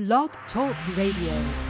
Blog Talk Radio.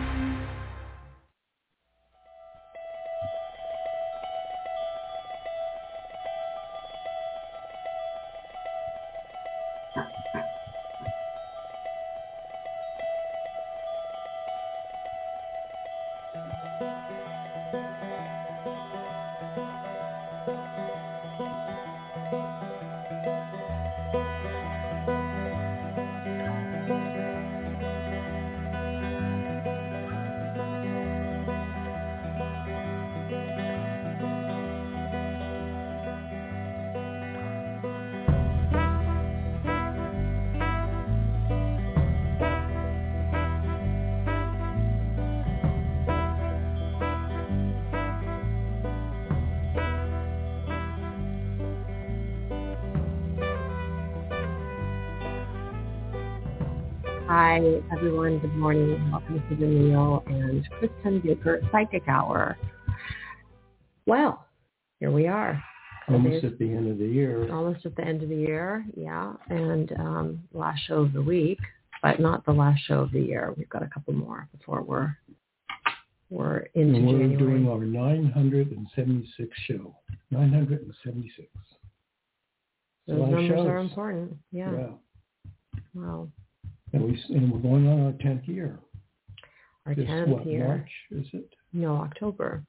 Hi, everyone. Good morning. Welcome to the Neil and Kristin Baker Psychic Hour. Well, here we are. Almost at the end of the year. Almost at the end of the year, yeah. And um, last show of the week, but not the last show of the year. We've got a couple more before we're we're into and we're January. doing our 976 show. 976. Those numbers are important. Yeah. Yeah. Wow. And, we, and we're going on our 10th year. Our This, tenth what, year. March, is it? No, October.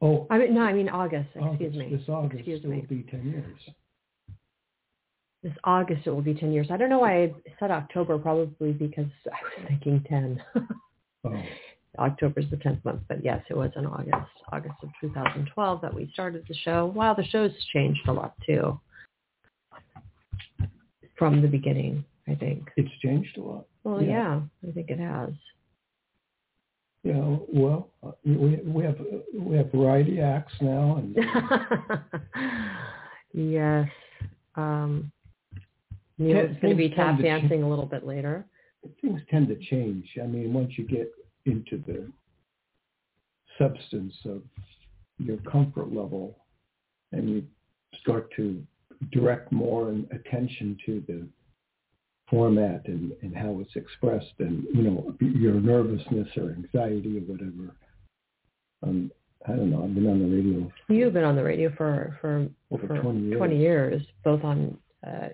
Oh, I mean, no, I mean August. Excuse August. me. This August Excuse it me. will be 10 years. This August it will be 10 years. I don't know why I said October, probably because I was thinking 10. Oh, is the 10th month, but yes, it was in August, August of 2012 that we started the show. Wow, the show's changed a lot too from the beginning, I think. it's changed a lot. Well, Yeah. yeah, I think it has. Yeah, well, we, we have we have variety acts now, and yes. Um, Neil's Things going to be tap dancing a little bit later. things tend to change. I mean, once you get into the substance of your comfort level and you start to direct more attention to the format and, and how it's expressed and, you know, your nervousness or anxiety or whatever. Um, I don't know. I've been on the radio You've been on the radio for for, over for 20 years. 20 years, both on uh,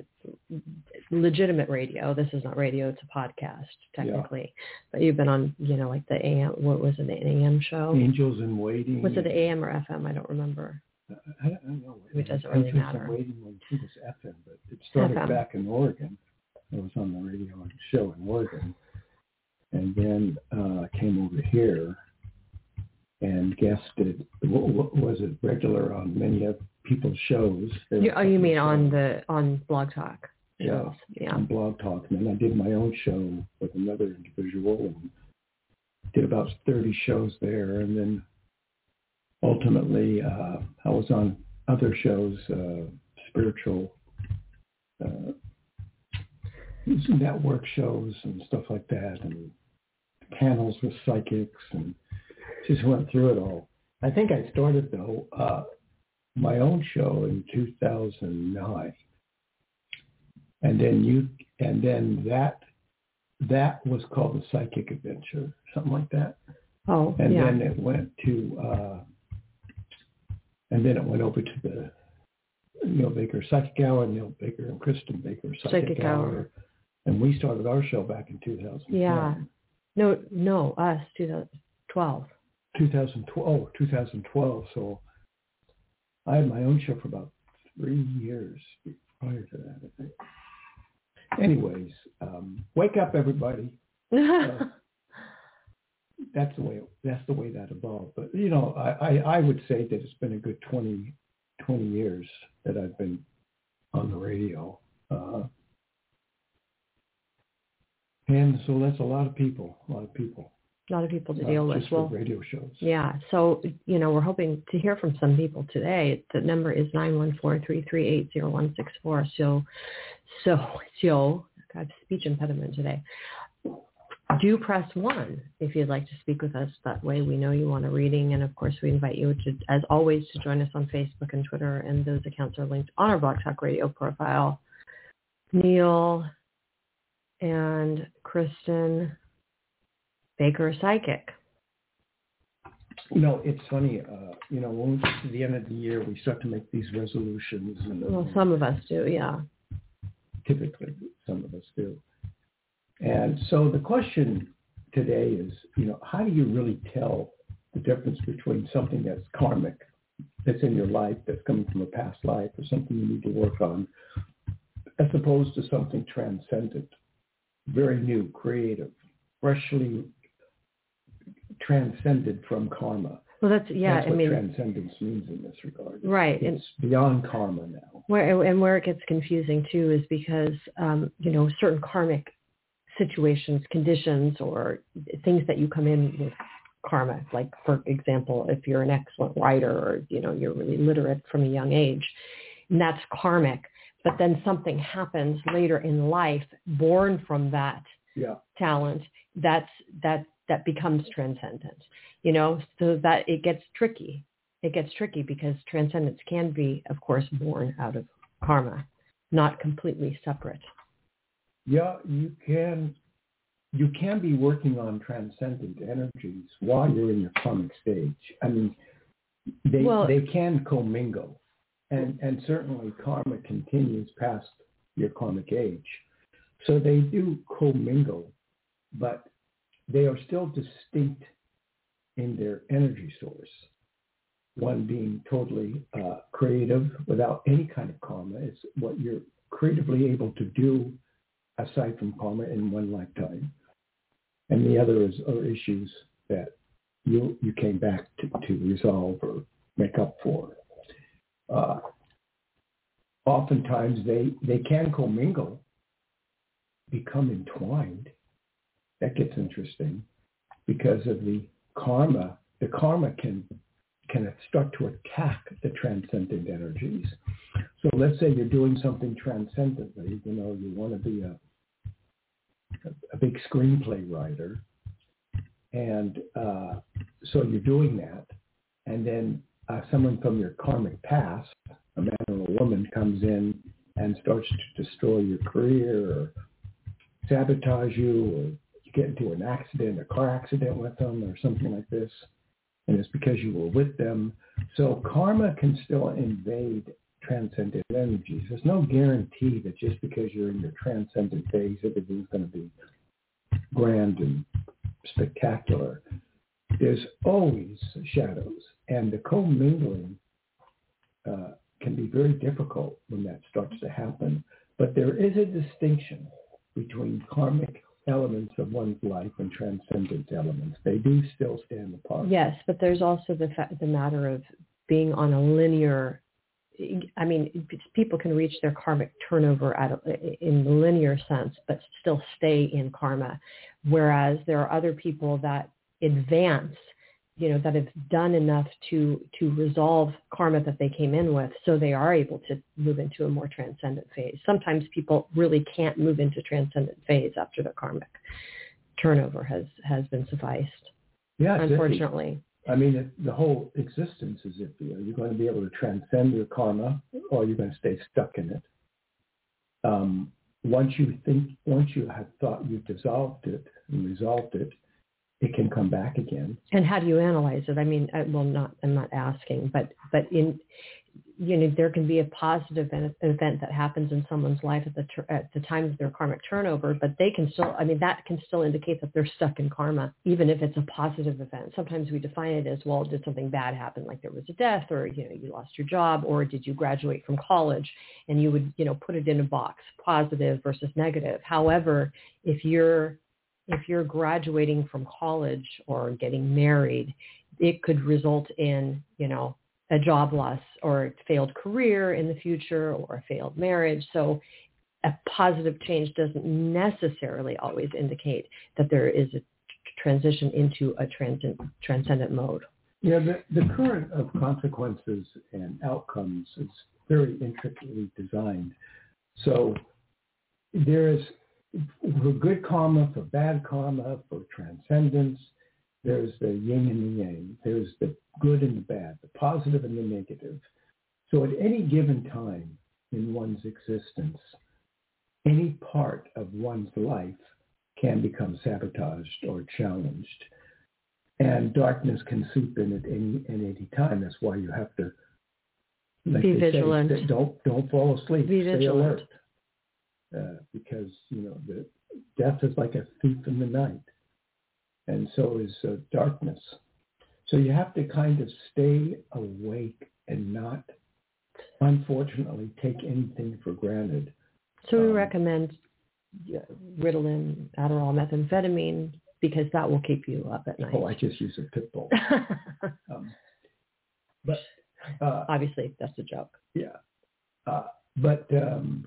legitimate radio. This is not radio; it's a podcast technically. But you've been on, you know, like the AM. What was it? The AM show? Angels in Waiting. Was it the AM or FM? I don't remember. I don't, I don't know. It doesn't really Angels in matter. Waiting was FM, but it started FM. back in Oregon. I was on the radio show in Oregon, and then uh, came over here and guested. What, what was it? Regular on many of people's shows. You, oh, you mean couple on the on Blog Talk Yeah. Yeah. on Blog Talk, and then I did my own show with another individual and did about 30 shows there, and then ultimately uh, I was on other shows, uh, spiritual uh, network shows and stuff like that, and panels with psychics, and just went through it all. I think I started though uh, my own show in 2009 and then you and then that that was called the psychic adventure something like that Oh, and yeah. then it went to uh and then it went over to the Neil Baker Psychic Hour, Neil Baker and Kristin Baker Psychic, Psychic Hour. And we started our show back in 2012. Yeah. No, no, us 2012. 2012, oh, 2012. So I had my own show for about three years prior to that, I think. Anyways, um, wake up, everybody. Uh, that's the way that's the way that evolved. But you know, I, I, I would say that it's been a good 20, 20 years that I've been on the radio, uh, and so that's a lot of people, a lot of people. a lot of people to uh, deal with. just for Well, radio shows. Yeah. So, you know, we're hoping to hear from some people today. The number is 914-338-0164. So, so, so, I have speech impediment today. Do press one if you'd like to speak with us. That way we know you want a reading. And of course, we invite you to, as always, to join us on Facebook and Twitter. And those accounts are linked on our Blog Talk Radio profile. Neil, and Kristin Baker Psychic. No, it's funny. Uh, you know, when we get to the end of the year, we start to make these resolutions. And, well, some of us do, yeah. Typically, some of us do. And so the question today is, you know, how do you really tell the difference between something that's karmic, that's in your life, that's coming from a past life, or something you need to work on, as opposed to something transcendent, very new, creative, freshly transcended from karma. Well, that's yeah. That's what I mean, transcendence means in this regard. Right, It's beyond karma now. where and where it gets confusing too is because um, you know certain karmic situations, conditions, or things that you come in with karma. Like for example, if you're an excellent writer or you know you're really literate from a young age, and that's karmic. But then something happens later in life, born from that Yeah. talent. That's that that becomes transcendent. You know, so that it gets tricky. It gets tricky because transcendence can be, of course, born out of karma, not completely separate. Yeah, you can you can be working on transcendent energies while you're in your karmic stage. I mean, they Well- they can commingle, and and certainly karma continues past your karmic age, so they do commingle, but they are still distinct in their energy source. One being totally uh, creative without any kind of karma. It's what you're creatively able to do aside from karma in one lifetime. And the other is are issues that you you came back to, to resolve or make up for. Uh, oftentimes they they can commingle, become entwined. That gets interesting because of the karma. The karma can can start to attack the transcendent energies. So let's say you're doing something transcendently, you know, you want to be a a big screenplay writer, and uh, so you're doing that, and then uh, someone from your karmic past, a man or a woman, comes in and starts to destroy your career or sabotage you, or you get into an accident, a car accident with them, or something like this, and it's because you were with them. So karma can still invade transcendent energies. There's no guarantee that just because you're in your transcendent phase, everything's going to be grand and spectacular. There's always shadows, and the commingling uh, can be very difficult when that starts to happen. But there is a distinction between karmic elements of one's life and transcendent elements. They do still stand apart. Yes, but there's also the fa- the matter of being on a linear. I mean, people can reach their karmic turnover a, in the linear sense, but still stay in karma. Whereas there are other people that advance, you know, that have done enough to to resolve karma that they came in with, so they are able to move into a more transcendent phase. Sometimes people really can't move into transcendent phase after their karmic turnover has has been sufficed. Yeah, it's iffy. unfortunately. I mean, it, the whole existence is iffy. Are you going to be able to transcend your karma, or are you going to stay stuck in it? Um, once you think, once you have thought you've dissolved it and resolved it, it can come back again. And how do you analyze it? I mean, I, well, not I'm not asking, but but in you know there can be a positive event, that happens in someone's life at the tur- at the time of their karmic turnover, but they can still I mean that can still indicate that they're stuck in karma, even if it's a positive event. Sometimes we define it as well, did something bad happen, like there was a death, or you know you lost your job, or did you graduate from college, and you would you know put it in a box, positive versus negative. However, if you're if you're graduating from college or getting married, it could result in, you know, a job loss or a failed career in the future or a failed marriage. So a positive change doesn't necessarily always indicate that there is a transition into a transcendent, transcendent mode. Yeah, the, the current of consequences and outcomes is very intricately designed. So there is for good karma, for bad karma, for transcendence. There's the yin and the yang. There's the good and the bad, the positive and the negative. So at any given time in one's existence, any part of one's life can become sabotaged or challenged. And darkness can seep in at any at any time. That's why you have to like Be they say, vigilant. don't don't fall asleep. Be Stay vigilant. alert. Uh, because you know the death is like a thief in the night, and so is uh, darkness. So you have to kind of stay awake and not, unfortunately, take anything for granted. So we Um, recommend Ritalin, Adderall, methamphetamine because that will keep you up at night. Oh, I just use a pit bull. Um, but uh, Obviously, that's a joke. Yeah. Uh, but um,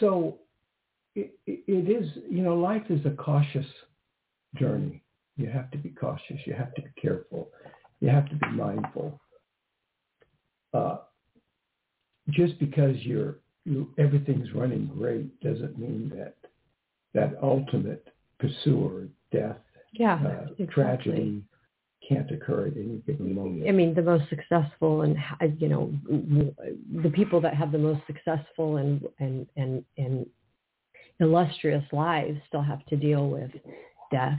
so it, it is, you know, life is a cautious journey. You have to be cautious. You have to be careful. You have to be mindful. Uh, just because you're you, everything's running great doesn't mean that that ultimate pursuer, death, Yeah, uh, exactly. tragedy can't occur at any given moment. I mean, the most successful and you know the people that have the most successful and and and and illustrious lives still have to deal with death,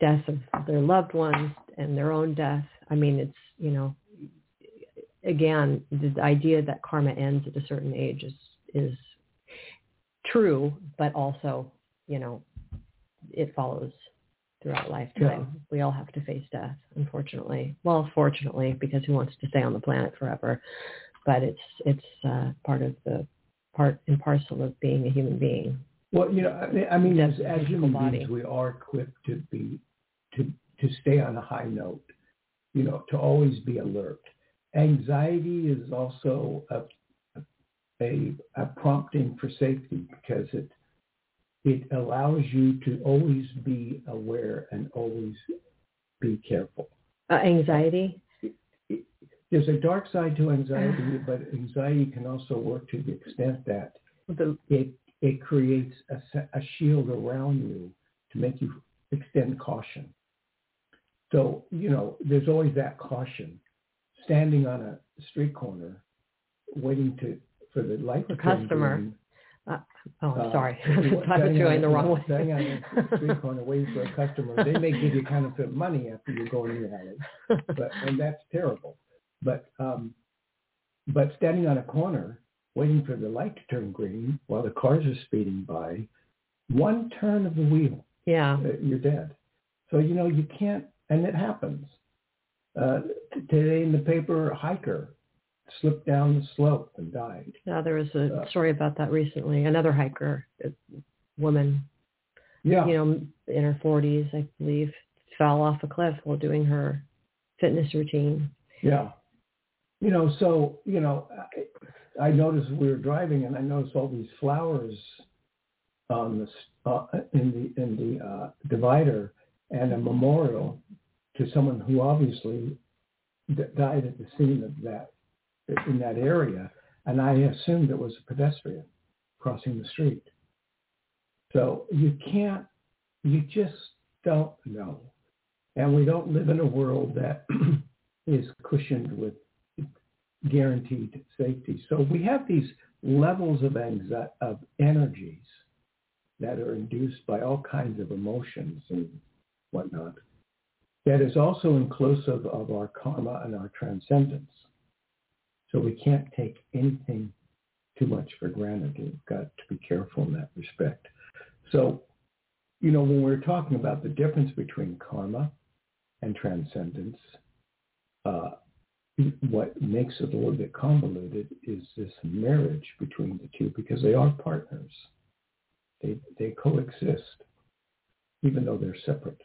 death of their loved ones and their own death. I mean, it's you know, again, the idea that karma ends at a certain age is is true, but also you know, it follows throughout lifetime. We all have to face death, unfortunately. Well, fortunately, because who wants to stay on the planet forever? But it's it's uh, part of the part and parcel of being a human being. Well, you know, I mean, I mean as, as human body. beings, we are equipped to be to to stay on a high note. You know, to always be alert. Anxiety is also a a, a prompting for safety because it it allows you to always be aware and always be careful. Uh, anxiety. There's a dark side to anxiety, but anxiety can also work to the extent that The, it it creates a, a shield around you to make you extend caution. So you know, there's always that caution. Standing on a street corner, waiting to for the light to customer. green, oh, I'm uh, sorry. I was going the wrong way. Standing on a street corner waiting for a customer, they may give you counterfeit money after you go in the alley but and that's terrible. But um, but standing on a corner waiting for the light to turn green while the cars are speeding by, one turn of the wheel, yeah. uh, you're dead. So you know you can't, and it happens. Uh, t- today in the paper, hiker slipped down the slope and died. Yeah, there was a Uh, story about that recently. Another hiker, a woman, Yeah, you know, in her 40s, I believe, fell off a cliff while doing her fitness routine. Yeah. You know, so, you know, I, I noticed we were driving and I noticed all these flowers on the, uh, in the, in the uh, divider and a memorial to someone who obviously d- died at the scene of that, in that area. And I assumed it was a pedestrian crossing the street. So you can't, you just don't know. And we don't live in a world that is cushioned with guaranteed safety. So we have these levels of anxi- of energies that are induced by all kinds of emotions and whatnot. That is also inclusive of our karma and our transcendence. So we can't take anything too much for granted. We've got to be careful in that respect. So, you know, when we're talking about the difference between karma and transcendence, uh, what makes it a little bit convoluted is this marriage between the two because they are partners. They they coexist, even though they're separate.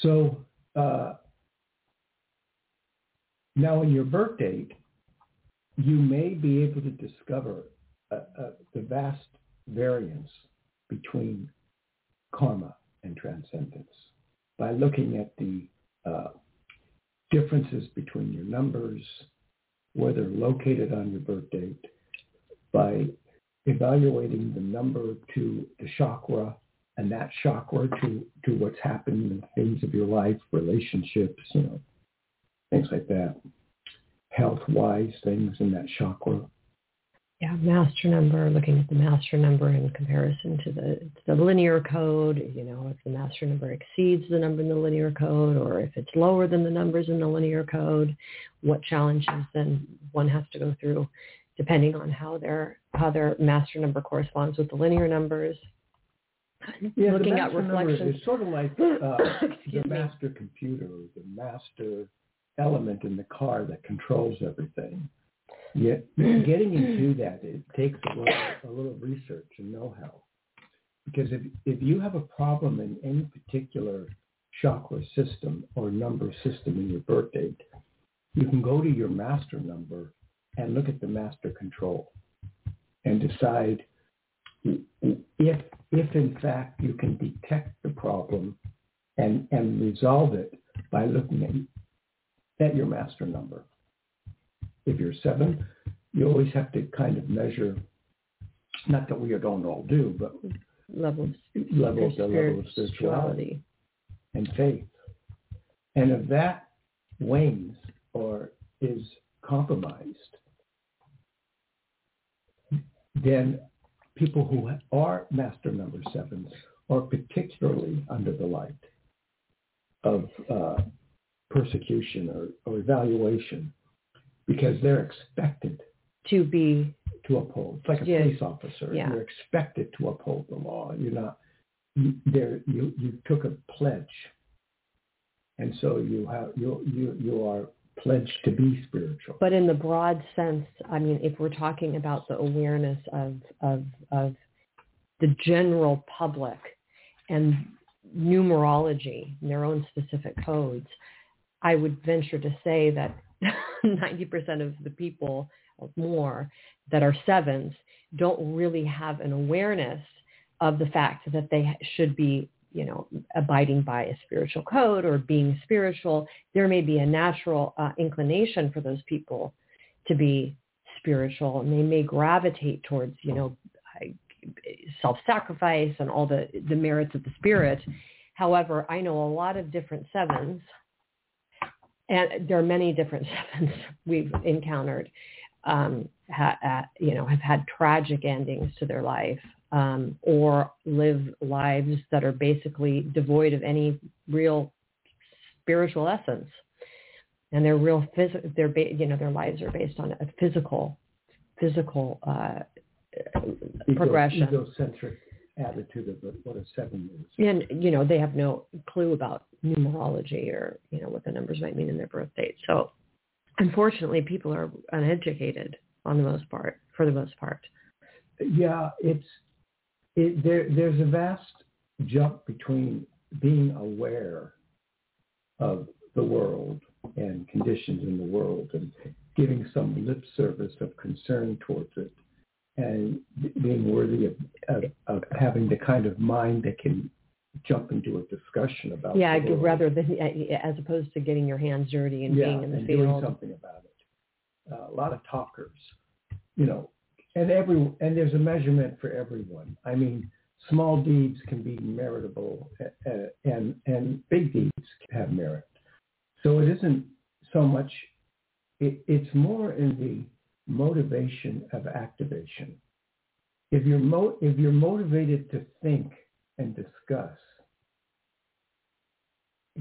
So uh, now, in your birth date, you may be able to discover the vast variance between karma and transcendence by looking at the uh, differences between your numbers, where they're located on your birth date, by evaluating the number to the chakra and that chakra to, to what's happening in things of your life, relationships, you know, things like that. health-wise things in that chakra? Yeah, master number, looking at the master number in comparison to the, the linear code, you know, if the master number exceeds the number in the linear code or if it's lower than the numbers in the linear code, what challenges then one has to go through depending on how their how their master number corresponds with the linear numbers. Yeah, looking the at reflections. is sort of like uh, the master computer, the master element in the car that controls everything. Yet getting into that, it takes a little, a little research and know-how. Because if, if you have a problem in any particular chakra system or number system in your birth date, you can go to your master number and look at the master control and decide if, if in fact you can detect the problem and, and resolve it by looking at, your master number. If you're seven, you always have to kind of measure, not that we don't all do, but Level of level, the level of spirituality spirituality. and faith. And if that wanes or is compromised, then people who are master number sevens are particularly under the light of uh, persecution or, or evaluation because they're expected To be to uphold. It's like a Yeah. police officer. Yeah. You're expected to uphold the law. You're not. You, there, you you took a pledge, and so you have you you you are pledged to be spiritual. But in the broad sense, I mean, if we're talking about the awareness of of of the general public and numerology, their own specific codes, I would venture to say that 90% of the people or more that are sevens don't really have an awareness of the fact that they should be, you know, abiding by a spiritual code or being spiritual. There may be a natural uh, inclination for those people to be spiritual, and they may gravitate towards, you know, self-sacrifice and all the the merits of the spirit. However, I know a lot of different sevens, and there are many different sevens we've encountered. Um, ha, uh, you know, have had tragic endings to their life, um, or live lives that are basically devoid of any real spiritual essence, and they're real phys- They're ba- you know their lives are based on a physical, physical uh, progression. egocentric attitude of what- a seven is. and you know they have no clue about numerology or you know what the numbers might mean in their birth date so unfortunately people are uneducated on the most part for the most part Yeah, it's it, there. There's a vast jump between being aware of the world and conditions in the world and giving some lip service of concern towards it and being worthy of, of, of having the kind of mind that can jump into a discussion about yeah rather than as opposed to getting your hands dirty and yeah, being in the and doing field something about it. Uh, a lot of talkers, you know, and every and there's a measurement for everyone. I mean, small deeds can be meritable, uh, and and big deeds have merit. So it isn't so much. It, it's more in the motivation of activation. If you're mo- if you're motivated to think and discuss,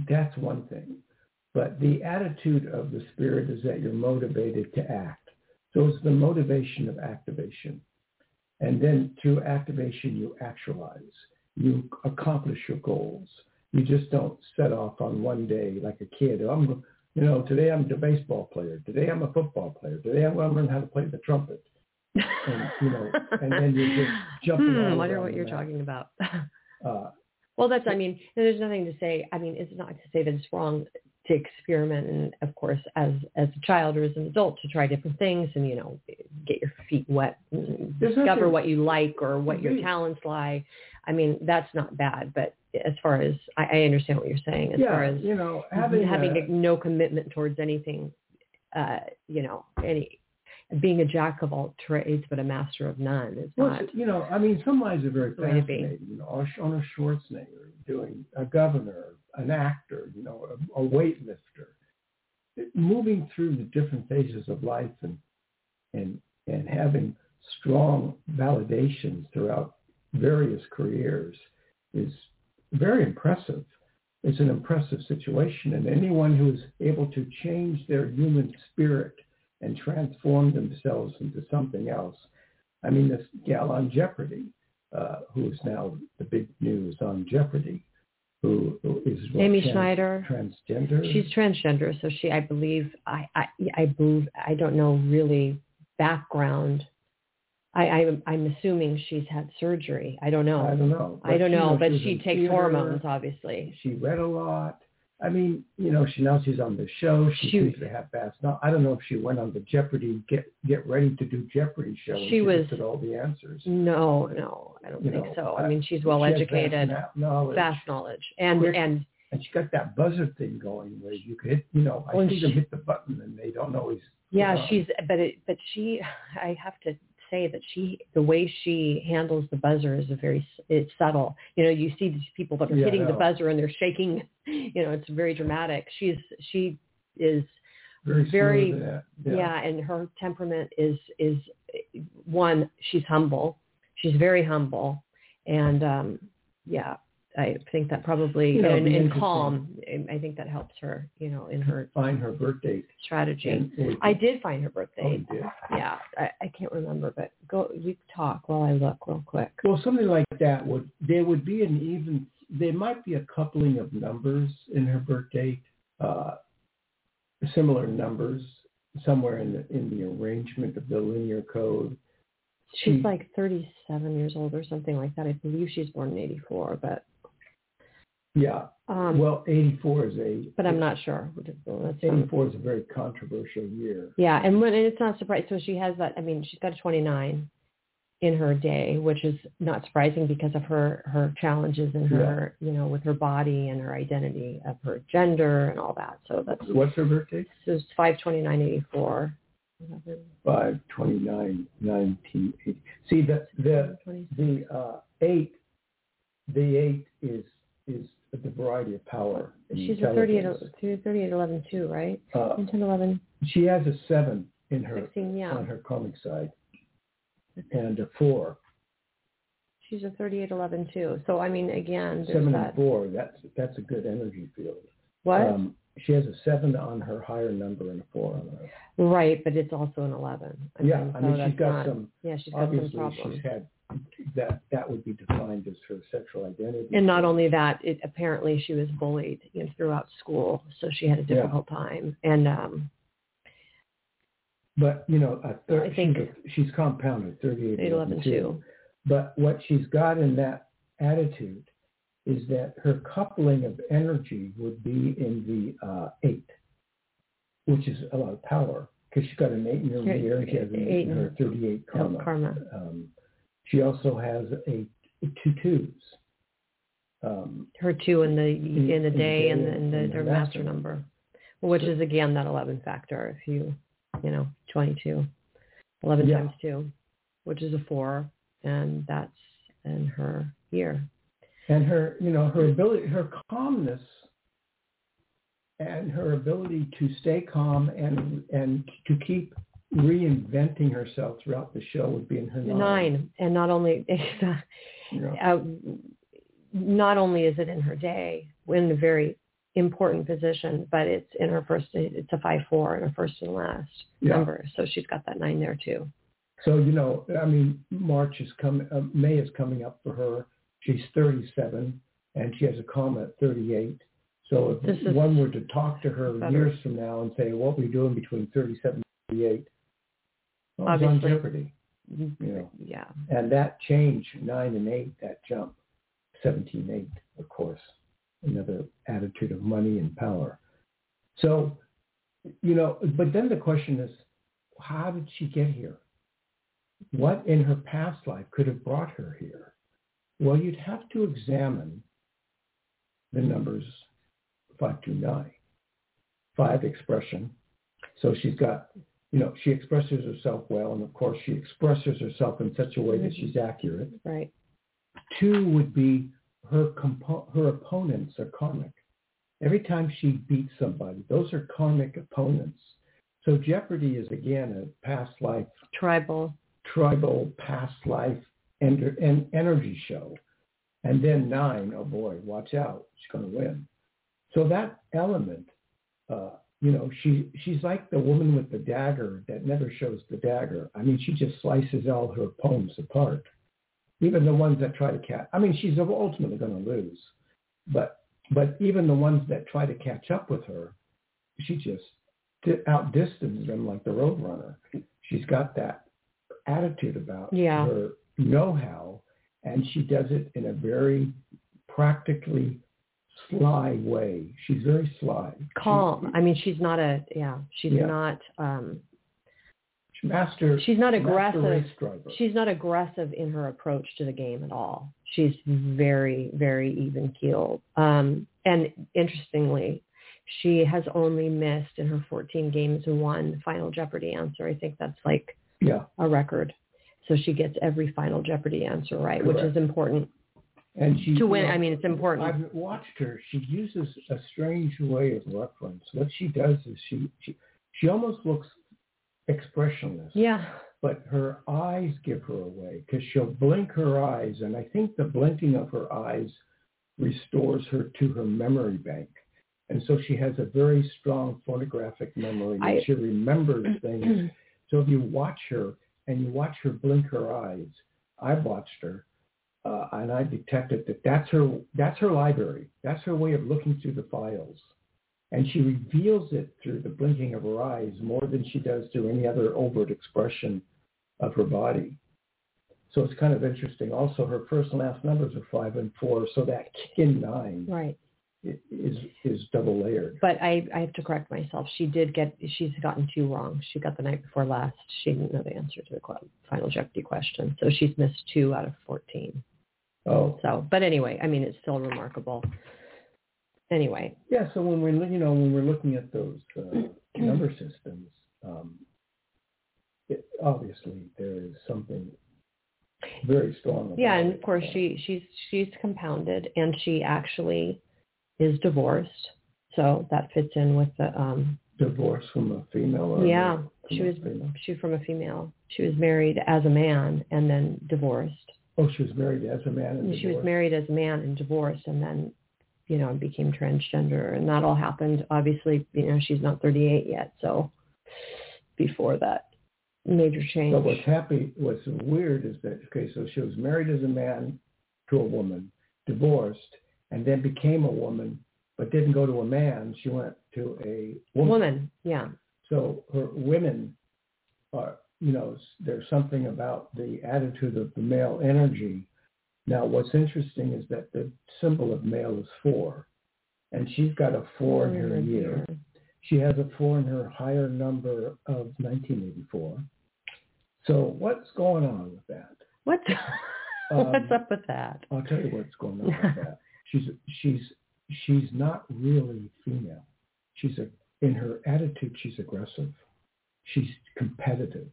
that's one thing. But the attitude of the spirit is that you're motivated to act. So it's the motivation of activation. And then through activation, you actualize. You accomplish your goals. You just don't set off on one day like a kid. Oh, I'm, you know, today I'm a baseball player. Today I'm a football player. Today I'm going to learn how to play the trumpet. And, you know, and then you're just jumping hmm, wonder around what you're map. talking about Uh, Well, that's, I mean, there's nothing to say. I mean, it's not to say that it's wrong to experiment and, of course, as as a child or as an adult to try different things and, you know, get your feet wet and discover what you like or what your talents lie. I mean, that's not bad. But as far as, I, I understand what you're saying, as yeah, far as you know, having, having a- no commitment towards anything, uh, you know, any being a jack of all trades but a master of none is Well, not. you know, I mean, some lives are very Way to be. fascinating. You know, Arnold Schwarzenegger doing a governor, an actor, you know, a, a weightlifter. moving through the different phases of life and and and having strong validations throughout various careers is very impressive. It's an impressive situation, and anyone who is able to change their human spirit and transform themselves into something else. I mean, this gal on Jeopardy, uh, who is now the big news on Jeopardy, who, who is Amy trans- Schneider. transgender. She's transgender, so she, I believe, I, I, I believe, I don't know really background. I, I, I'm assuming she's had surgery. I don't know. I don't know. I don't you know, but she takes theater. hormones, obviously. She read a lot. I mean, you know, she now she's on the show. She, She- seems to have fast. Now, I don't know if she went on the Jeopardy get get ready to do Jeopardy show. and She was- at all the answers. No, no, I don't You think know, so. I- I mean, she's well educated, vast knowledge, vast knowledge, and Quick. and and she got that buzzer thing going where you could hit. You know, I Well, see them hit the button and they don't always. yeah, she's but it but she, I have to say that she the way she handles the buzzer is a very it's subtle. You know, you see these people that are Yeah, hitting the buzzer and they're shaking. You know, it's very dramatic. She's she is very very- that. yeah. and her temperament is is one she's humble she's very humble and um yeah i think that probably You know, and, and calm i think that helps her you know in her Find her birth date. strategy. And i did find her birthday Oh, yeah I, I can't remember but go you talk while i look real quick. Well, something like that would there would be an even there might be a coupling of numbers in her birth date, uh, similar numbers somewhere in the in the arrangement of the linear code. she's She- like 37 years old or something like that. I believe she's born in 84 but Yeah. um Well, 84 is a but i'm not sure That's 84 is a very controversial year. Yeah, and when and it's not surprising. So she has that. I mean, she's got a 29 in her day, which is not surprising because of her her challenges and her you know with her body and her identity of her gender and all that. So that's What's her birthday? so it's 52984. 5 29 1980. See the the the uh, eight the eight is is the variety of power. She's a 38, intelligence. 38, 11 too, right? Uh, 10, 11, she has a seven in her 16, yeah. on her karmic side, and a four. She's a 38, 11 too. So I mean, again, Seven that. and four. That's that's a good energy field. What? Um, she has a seven on her higher number and a four on her. right, but it's also an 11. I Yeah, mean, I so mean she's got not, some. Yeah, she's got some problems. she's had that. That would be defined as her sexual identity. And not only that, it apparently she was bullied you know, throughout school, so she had a Yeah. difficult time. And um, But you know, a thir- I think- she's, she's compounded, thirty-eight, eight eleven two. But what she's got in that attitude is that her coupling of energy would be in the uh, eight, which is a lot of power because she's got an eight in her year and she has an eight, eight in her 38 karma. karma. Um, she also has a two twos. Um, Her two in the In- in the day and, and and the, the master master. number, which So- is again that eleven factor. If you you know twenty two, eleven Yeah. times two, which is a four, and that's in her year. and her, you know, her ability, her calmness and her ability to stay calm and and to keep reinventing herself throughout the show would be in her nine. Nine, and not only You know, uh, not only is it in her day in a very important position, but it's in her first. It's a five four and her first and last Yeah. number, so she's got that nine there too. so you know, I mean, March is coming, uh, May is coming up for her. She's 37 and she has a karma at 38. So if This is one were to talk to her better. years from now and say, what were you doing between 37 and 38? Well, I was on Obviously. You know. Mm-hmm. Yeah. And that change, nine and eight, that jump, 17, eight, of course, another attitude of money and power. So, you know, but then the question is, how did she get here? What in her past life could have brought her here? Well, you'd have to examine the numbers 529. Five expression. So she's got, you know, she expresses herself well, and of course she expresses herself in such a way that she's accurate. Right. Two would be her compo- her opponents are karmic, every time she beats somebody, those are karmic opponents. So Jeopardy is again a past life, tribal, tribal past life and, and energy show. And then nine, oh boy, watch out, she's going to win. So that element, uh, you know, she she's like the woman with the dagger that never shows the dagger. I mean, she just slices all her poems apart, even the ones that try to catch. I mean, she's ultimately going to lose, but but even the ones that try to catch up with her, she just outdistances them like the roadrunner. She's got that attitude about yeah. her know-how, and she does it in a very practically sly way. She's very sly. Calm. She, I mean, she's not a yeah. She's yeah. not. um Master. She's not aggressive. She's not aggressive in her approach to the game at all. She's very, very even keeled. Um, and interestingly, she has only missed in her 14 games one Final Jeopardy answer. I think that's like yeah. a record. So she gets every Final Jeopardy answer right, Correct. which is important. And she to win, you know, I mean, it's important. I've watched her. She uses a strange way of reference. What she does is she she, she almost looks expressionless. Yeah. But her eyes give her away because she'll blink her eyes, and I think the blinking of her eyes restores her to her memory bank. And so she has a very strong photographic memory. And I, she remembers things. so if you watch her and you watch her blink her eyes, I've watched her uh, and I detected that that's her that's her library. That's her way of looking through the files, and she reveals it through the blinking of her eyes more than she does through any other overt expression of her body. So it's kind of interesting. Also, her first and last numbers are five and four, so that kick in nine right. is is double layered. But I, I have to correct myself. She did get, she's gotten two wrong. She got the night before last. She didn't know the answer to the final Jeopardy question. So she's missed two out of 14. Oh. So, but anyway, I mean, it's still remarkable. Anyway. Yeah. So when we're you know when we're looking at those uh, number systems, um, it, obviously there is something very strong. yeah, and of course she she's she's compounded, and she actually is divorced, so that fits in with the um divorce from a female. Or yeah, she was female? she from a female. She was married as a man and then divorced. Oh, she was married as a man and She was married as a man and divorced, and then you know became transgender, and that all happened. Obviously, you know she's not 38 yet, so before that major change. But what's happy, what's weird is that okay, so she was married as a man to a woman, divorced, and then became a woman, but didn't go to a man. She went to a woman. Woman, yeah. So her women are, you know, there's something about the attitude of the male energy. Now, what's interesting is that the symbol of male is four, and she's got a four in her year. She has a four in her higher number of 1984. So what's going on with that? What's Um, what's up with that? I'll tell you what's going on with that. She's she's she's not really female. She's a in her attitude. She's aggressive. She's competitive.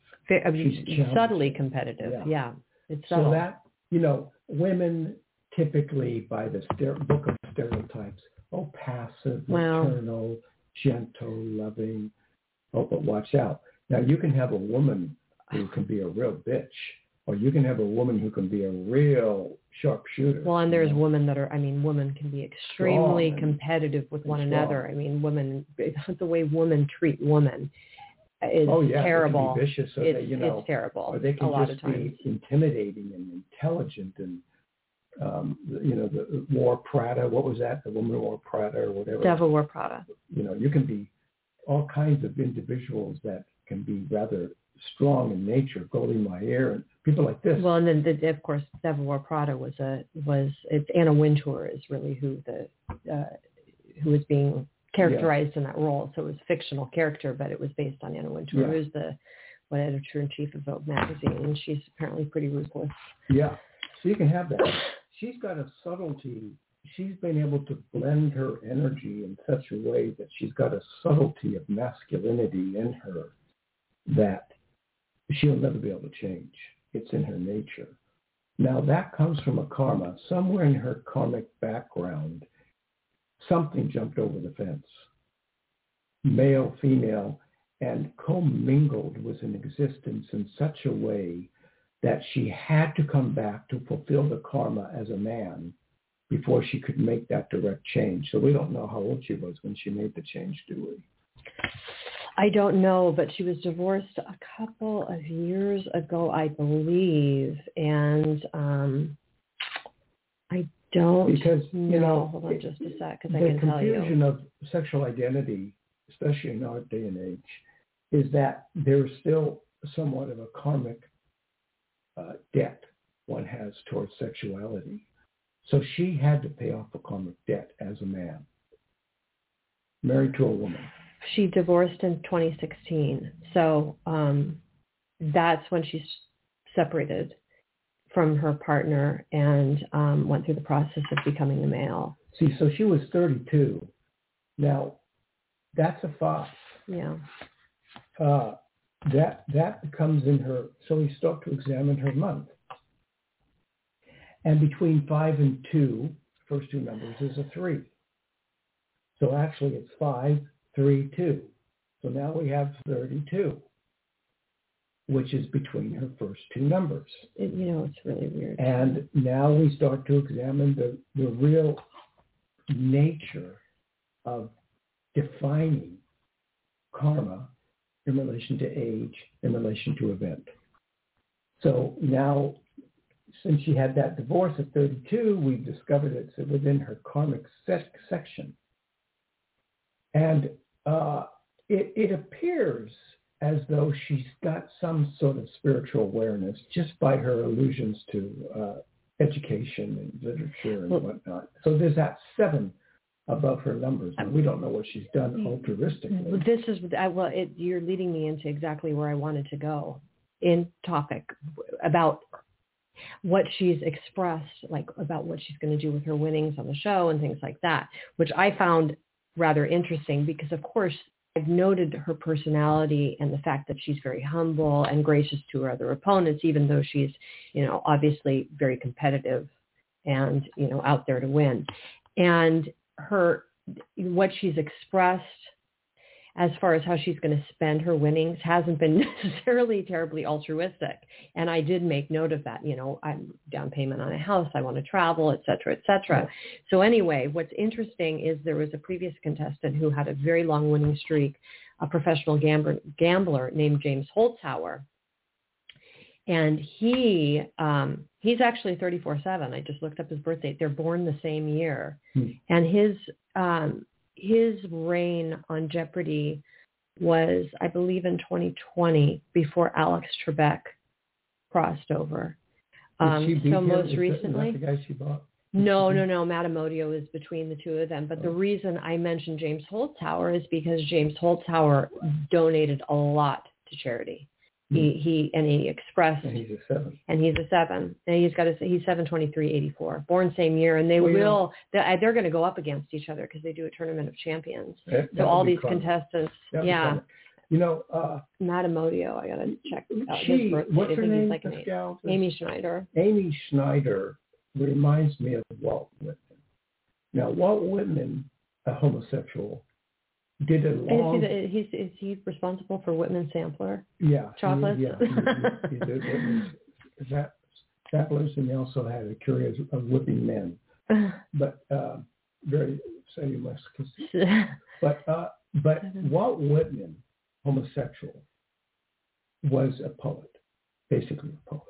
I mean, She's challenged. subtly competitive. Yeah. Yeah, it's subtle. So that you know, women typically by the stere- book of stereotypes, oh, passive, maternal, gentle, loving. Oh, but watch out. Now you can have a woman who ah. can be a real bitch, or you can have a woman who can be a real sharpshooter. well, and there's you know? women that are. I mean, women can be extremely Strong competitive with one and another. I mean, women. The way women treat women is oh yeah, terrible. They can be vicious, or it's, they, you know, it's terrible. or they can a lot just of times. be intimidating and intelligent and um, you know the War Prada. What was that? The woman who wore Prada or whatever. Devil wear Prada. You know, you can be all kinds of individuals that can be rather strong in nature. Goldie Meyer and people like this. Well, and then the, of course, Devil Wear Prada was a was it's Anna Wintour is really who the uh, who was being characterized in that role. So it was a fictional character, but it was based on Anna Wintour, Yeah. who's the what editor in chief of Vogue magazine, and she's apparently pretty ruthless. Yeah. So you can have that. She's got a subtlety. She's been able to blend her energy in such a way that she's got a subtlety of masculinity in her that she'll never be able to change. It's in her nature. Now that comes from a karma. Somewhere in her karmic background, something jumped over the fence. Male, female, and commingled was in existence in such a way that she had to come back to fulfill the karma as a man before she could make that direct change. So we don't know how old she was when she made the change, do we? I don't know, but she was divorced a couple of years ago, I believe, and um I don't because you know. Hold on just a sec, because I the can tell you. confusion of sexual identity, especially in our day and age, is that there's still somewhat of a karmic uh, debt one has towards sexuality. So she had to pay off a karmic debt as a man, married to a woman. She divorced in 2016, so um that's when she separated from her partner and um went through the process of becoming a male. See, so she was 32. Now, that's a five. Yeah. uh, that that comes in her. So we start to examine her month, and between five and two, first two numbers is a three. So actually, it's five, three, two. So now we have thirty-two, which is between her first two numbers. It, you know, it's really weird. And now we start to examine the, the real nature of defining karma in relation to age, in relation to event. So now, since she had that divorce at 32, we've discovered it's within her karmic sec- section. And uh, it, it appears as though she's got some sort of spiritual awareness just by her allusions to uh, education and literature and Well- whatnot. So there's that seven above her numbers. And we don't know what she's done Mm. altruistically. This is I, well, it, you're leading me into exactly where I wanted to go in topic about what she's expressed, like about what she's going to do with her winnings on the show and things like that, which I found rather interesting because, of course, I've noted her personality and the fact that she's very humble and gracious to her other opponents, even though she's, you know, obviously very competitive and, you know, out there to win. And her, what she's expressed as far as how she's going to spend her winnings hasn't been necessarily terribly altruistic. And I did make note of that. You know, I'm down payment on a house. I want to travel, et cetera, et cetera. So anyway, what's interesting is there was a previous contestant who had a very long winning streak, a professional gambler, gambler named James Holzhauer. And he, um, he's actually 34-7. I just looked up his birth date. They're born the same year. Hmm. And his, um, his reign on Jeopardy was, I believe, in 2020 before Alex Trebek crossed over. Um, so most recently, Is that the guy she bought? no, no, no. Matt Amodio is between the two of them. But the Oh. reason I mentioned James Holzhauer is because James Holzhauer donated a lot to charity. He he and he expressed And he's a seven. and he's a seven. And he's got a he's seven twenty three eighty four. Born same year, and they will they're, they're going to go up against each other because they do a tournament of champions. That- So all these fun. contestants, That yeah. You know, uh, Matt Amodio. I got to check out his she, birthday. what's her name? like eight. Amy Schneider. Amy Schneider reminds me of Walt Whitman. Now, Walt Whitman, a homosexual, did a long, is he, the, he's, is he responsible for Whitman Sampler? yeah, he- yeah, he, he, did Whitman's that samplers, and he also had a career of whipping men, but uh, very sadomasochistic. But uh, but Seven. Walt Whitman, homosexual, was a poet, basically a poet.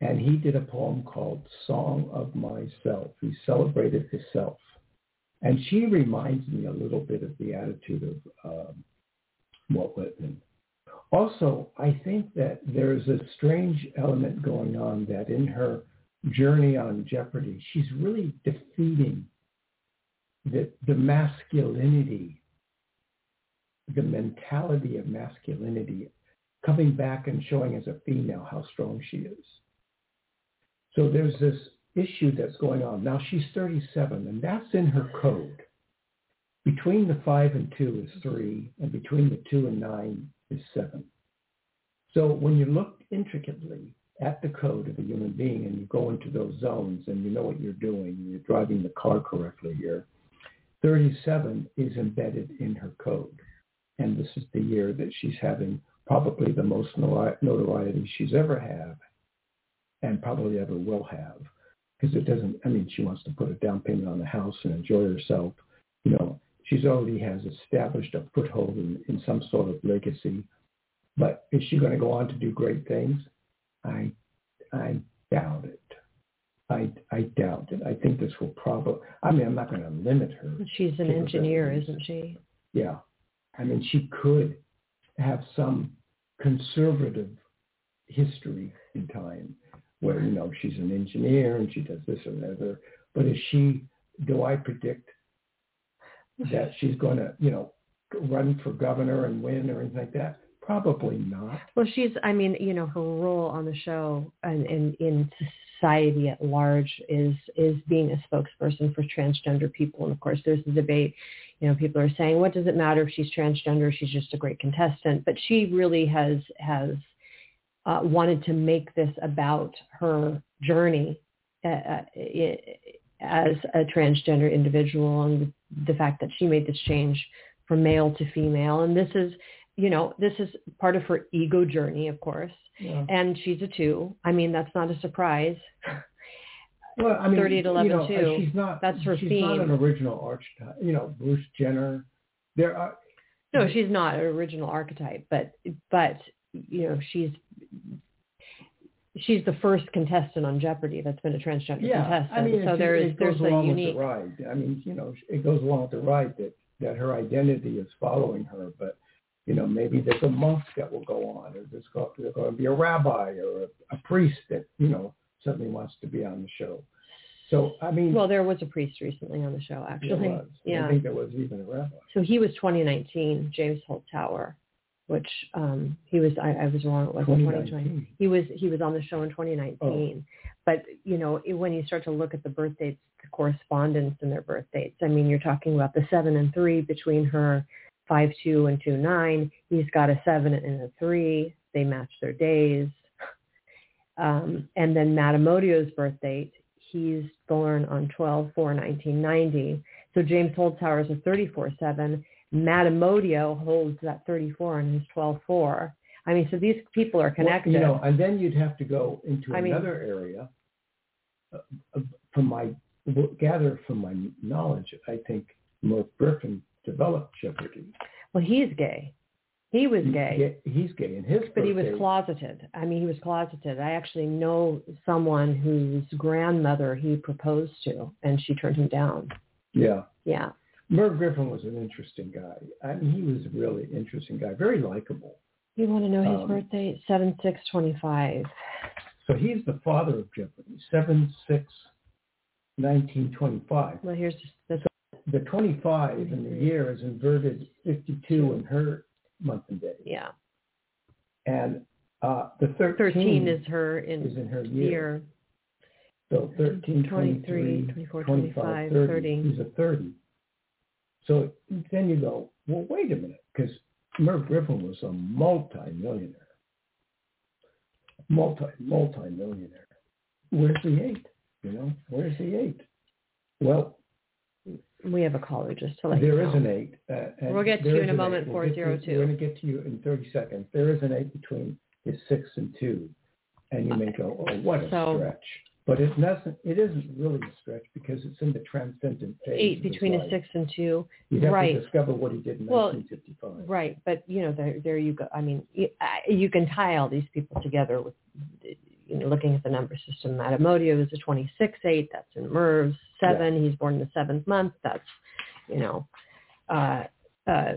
And he did a poem called Song of Myself. He celebrated himself. And she reminds me a little bit of the attitude of um, Walt Whitman. Also, I think that there's a strange element going on that in her journey on Jeopardy, she's really defeating the, the masculinity, the mentality of masculinity, coming back and showing as a female how strong she is. So there's this issue that's going on. Now she's 37, and that's in her code. Between the 5 and 2 is 3, and between the 2 and 9 is 7. So when you look intricately at the code of a human being and you go into those zones and you know what you're doing, you're driving the car correctly, you're 37 is embedded in her code. And this is the year that she's having probably the most notoriety she's ever had and probably ever will have. Because it doesn't, I mean, she wants to put a down payment on the house and enjoy herself. You know, she's already has established a foothold in, in some sort of legacy. But is she going to go on to do great things? I, I doubt it. I, I doubt it. I think this will probably, I mean, I'm not going to limit her. She's an engineer, isn't she? Yeah. I mean, she could have some conservative history in time where, you know, she's an engineer and she does this or that. But is she, do I predict that she's going to, you know, run for governor and win or anything like that? Probably not. Well, she's, I mean, you know, her role on the show and, and in society at large is is being a spokesperson for transgender people. And of course, there's the debate. You know, people are saying, what does it matter if she's transgender? She's just a great contestant. But she really has has uh, wanted to make this about her journey uh, uh as a transgender individual and the fact that she made this change from male to female. And this is you know, this is part of her ego journey, of course. Yeah. And she's a two. I mean, that's not a surprise. Well, I mean, 30 to 11 you know, two. She's not. That's her she's theme. not an original archetype. You know, Bruce Jenner. There are. No, she's not an original archetype, but but you know, she's she's the first contestant on Jeopardy that's been a transgender yeah, contestant. I mean, so it, there's it there's a unique. The ride. I mean, you know, it goes along with the ride that that her identity is following her, but you know, maybe there's a monk that will go on, or there's going, there's going to be a rabbi or a, a priest that, you know, suddenly wants to be on the show. So, I mean. Well, there was a priest recently on the show, actually. Was. Yeah. I think there was even a rabbi. So he was 2019, James Holzhauer, which um, he was, I, I was wrong, it wasn't 2020. He was, he was on the show in 2019. Oh. But, you know, it, when you start to look at the birth dates, the correspondence and their birth dates, I mean, you're talking about the seven and three between her five two and two nine. He's got a seven and a three. They match their days. Um, and then Matt Amodio's birth date, he's born on 12-4-1990. So James Holzhauer is a 34-7. Matt Amodio holds that 34 and he's 12-4. I mean, so these people are connected. Well, you know, and then you'd have to go into I another mean, area. Uh, from my gather from my knowledge, I think Merv Griffin developed Jeopardy. Well, he's gay. He was gay. He's gay, and his but he was closeted. I mean, he was closeted. I actually know someone whose grandmother he proposed to, and she turned him down. Yeah. Yeah. Merv Griffin was an interesting guy. I mean, he was a really interesting guy, very likable. You want to know his um, birthday? Seven six twenty five. So he's the father of Jeopardy. Seven six, nineteen twenty five. Well, here's the the 25 in the year is inverted 52 in her month and day. Yeah. And uh, the 13, 13 is her in, is in her year. year. So 13, 23, 24, 25, 25 30. 30. He's a 30. So then you go, well, wait a minute, because Merv Griffin was a multi-millionaire. Multi, multi-millionaire. Where's the eight? You know, where's the eight? Well, we have a caller just to let There you know. is an eight. Uh, we'll get to you in a moment, 402. We're going to get to you in 30 seconds. There is an eight between his six and two. And you may go, oh, what a so, stretch. But it doesn't, it isn't really a stretch because it's in the transcendent phase. Eight between a six and two. You have right. to discover what he did in well, 1955. Right. But, you know, there, there you go. I mean, you, you can tie all these people together with you know, looking at the number system, Matt Amodio is a 26-8. That's in Merv's 7. Yeah. He's born in the seventh month. That's, you know, uh, uh,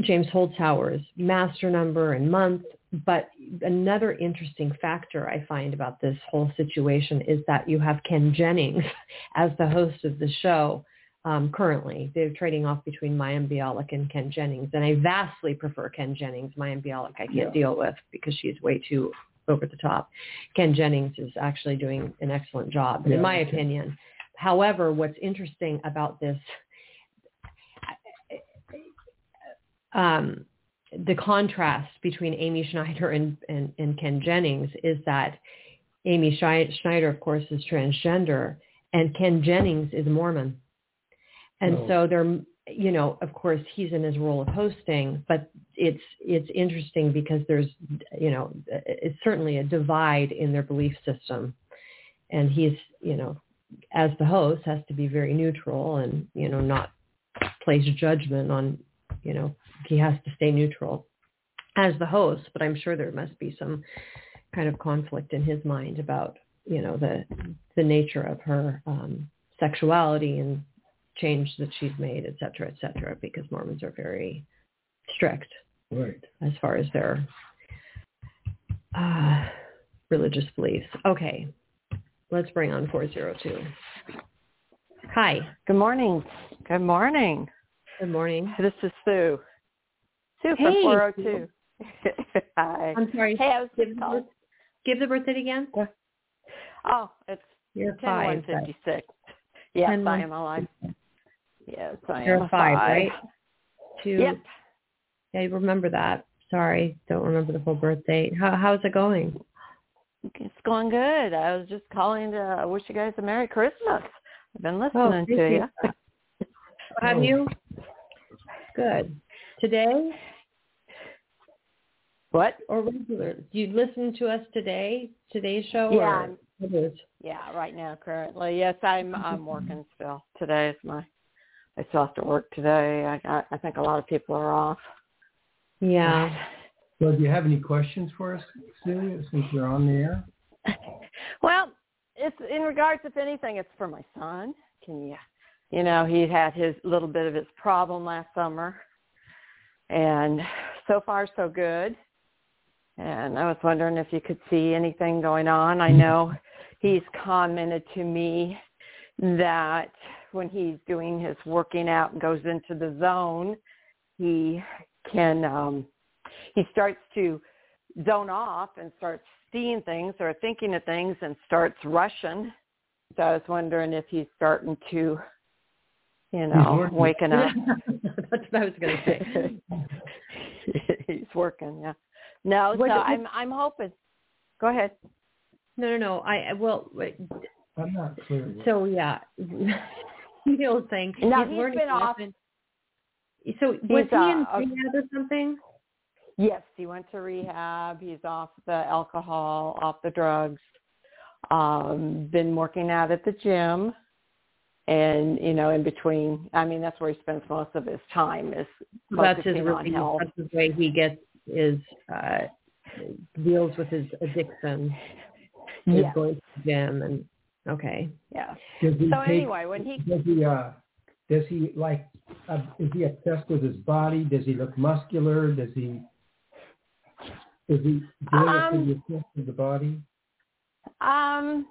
James Holzhauer's master number and month. But another interesting factor I find about this whole situation is that you have Ken Jennings as the host of the show um, currently. They're trading off between Mayim Bialik and Ken Jennings. And I vastly prefer Ken Jennings. Mayim Bialik I can't yeah. deal with because she's way too over the top. Ken Jennings is actually doing an excellent job, yeah, in my opinion. However, what's interesting about this, um, the contrast between Amy Schneider and, and, and Ken Jennings is that Amy Schneider, of course, is transgender, and Ken Jennings is Mormon. And No. so there, you know, of course he's in his role of hosting, but it's, it's interesting because there's, you know, it's certainly a divide in their belief system. And he's, you know, as the host has to be very neutral and, you know, not place judgment on, you know, he has to stay neutral as the host, but I'm sure there must be some kind of conflict in his mind about, you know, the the nature of her um, sexuality and change that she's made, et cetera, et cetera, because Mormons are very strict Right. as far as their uh, religious beliefs. Okay, let's bring on 402. Hi, Good morning. Good morning. Good morning. This is Sue. Sue Hey, from 402. Hi. I'm sorry, Hey, I was give the, birth- give the birthday again. Oh, it's You're ten five. one fifty six. Yes, 10, I am alive. Yes, I You're am a five, right? Two. Yep. Yeah, you remember that. Sorry, don't remember the full birth date. How, how's it going? It's going good. I was just calling to wish you guys a Merry Christmas. I've been oh, listening Oh, to you. Have Oh. you? Good. Today What? or regular? Do you listen to us today? Today's show? Yeah, it is. Yeah, right now currently. Yes, I'm I'm working still. Today is my I still have to work today. I got I think a lot of people are off. Yeah. Well, do you have any questions for us, Celia, since you're on the air? Well, it's in regards, if anything, it's for my son. Can you, you know, he had his little bit of his problem last summer, and so far so good. And I was wondering if you could see anything going on. I know he's commented to me that when he's doing his working out and goes into the zone, he can um he starts to zone off and starts seeing things or thinking of things and starts rushing. So I was wondering if he's starting to, you know, working. waking up. That's what I was going to say. he's working, yeah. No, What- so what- I'm I'm hoping. Go ahead. No, no, no. I I- well, wait, I'm not clear. so yeah, the old thing. No, he's he's learning been off- often- So was He's, he in uh, rehab or something? Yes, he went to rehab. He's off the alcohol, off the drugs. Um, been working out at the gym, and you know, in between. I mean, that's where he spends most of his time is that's his focusing on health. that's his way he gets is uh deals with his addiction is Yes. going to gym and okay Yeah. So take- anyway, when he does he uh does he like uh, is he obsessed with his body? Does he look muscular? Does he is he doing it Um, to with the body? Um,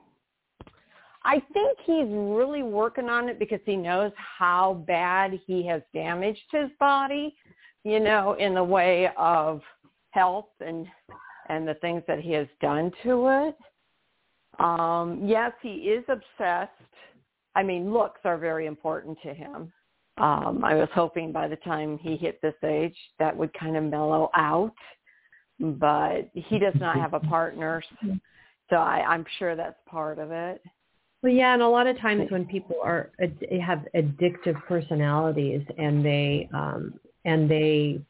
I think he's really working on it because he knows how bad he has damaged his body, you know, in the way of health and and the things that he has done to it. Um, yes, he is obsessed. I mean, looks are very important to him. Um, I was hoping by the time he hit this age that would kind of mellow out, but he does not have a partner, so I, I'm sure that's part of it. Well yeah and a lot of times when people are have addictive personalities and they um and they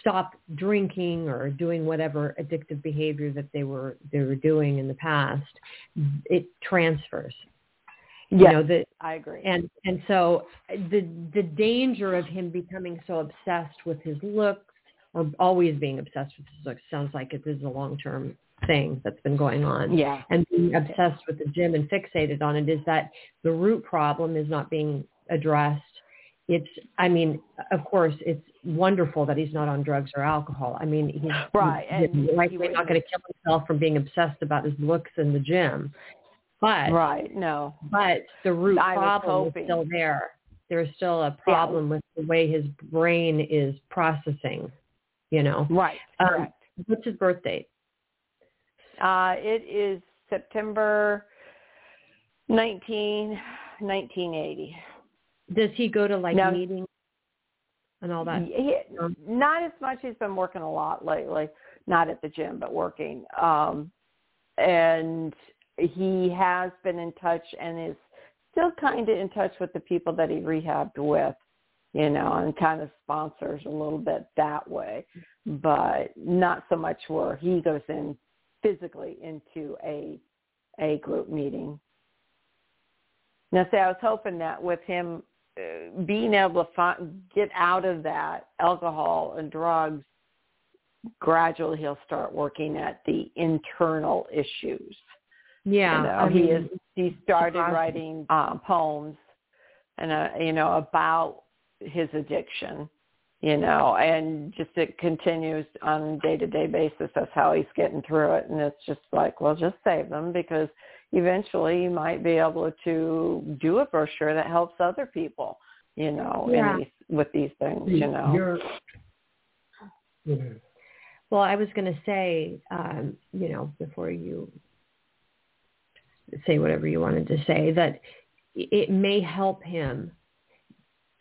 stop drinking or doing whatever addictive behavior that they were they were doing in the past it transfers you know I agree. and and so the the danger of him becoming so obsessed with his looks or always being obsessed with his looks sounds like it is a long term thing that's been going on yeah, and being obsessed with the gym and fixated on it is that the root problem is not being addressed it's i mean of course it's wonderful that he's not on drugs or alcohol i mean he's Right, he's and likely he not going to kill himself from being obsessed about his looks in the gym but right. No, but the root I problem is still there. There's still a problem with the way his brain is processing, you know. right. Um, What's his birth date? Uh, it is September 19, 1980. Does he go to like No. meetings and all that? He, not as much. He's been working a lot lately. Not at the gym, but working. Um, and he has been in touch and is still kind of in touch with the people that he rehabbed with, you know, and kind of sponsors a little bit that way, but not so much where he goes in physically into a a group meeting. Now, say I was hoping that with him uh, being able to find, get out of that alcohol and drugs, gradually he'll start working at the internal issues. Yeah, you know, I he mean, is. He started awesome. writing um, poems, and uh, you know about his addiction. You know, and just it continues on a day-to-day basis. That's how he's getting through it, and it's just like, well, just save them because eventually you might be able to do a brochure that helps other people. You know, Yeah. in these, with these things. You know. You're, go ahead. Well, I was going to say, um, you know, before you say whatever you wanted to say, that it may help him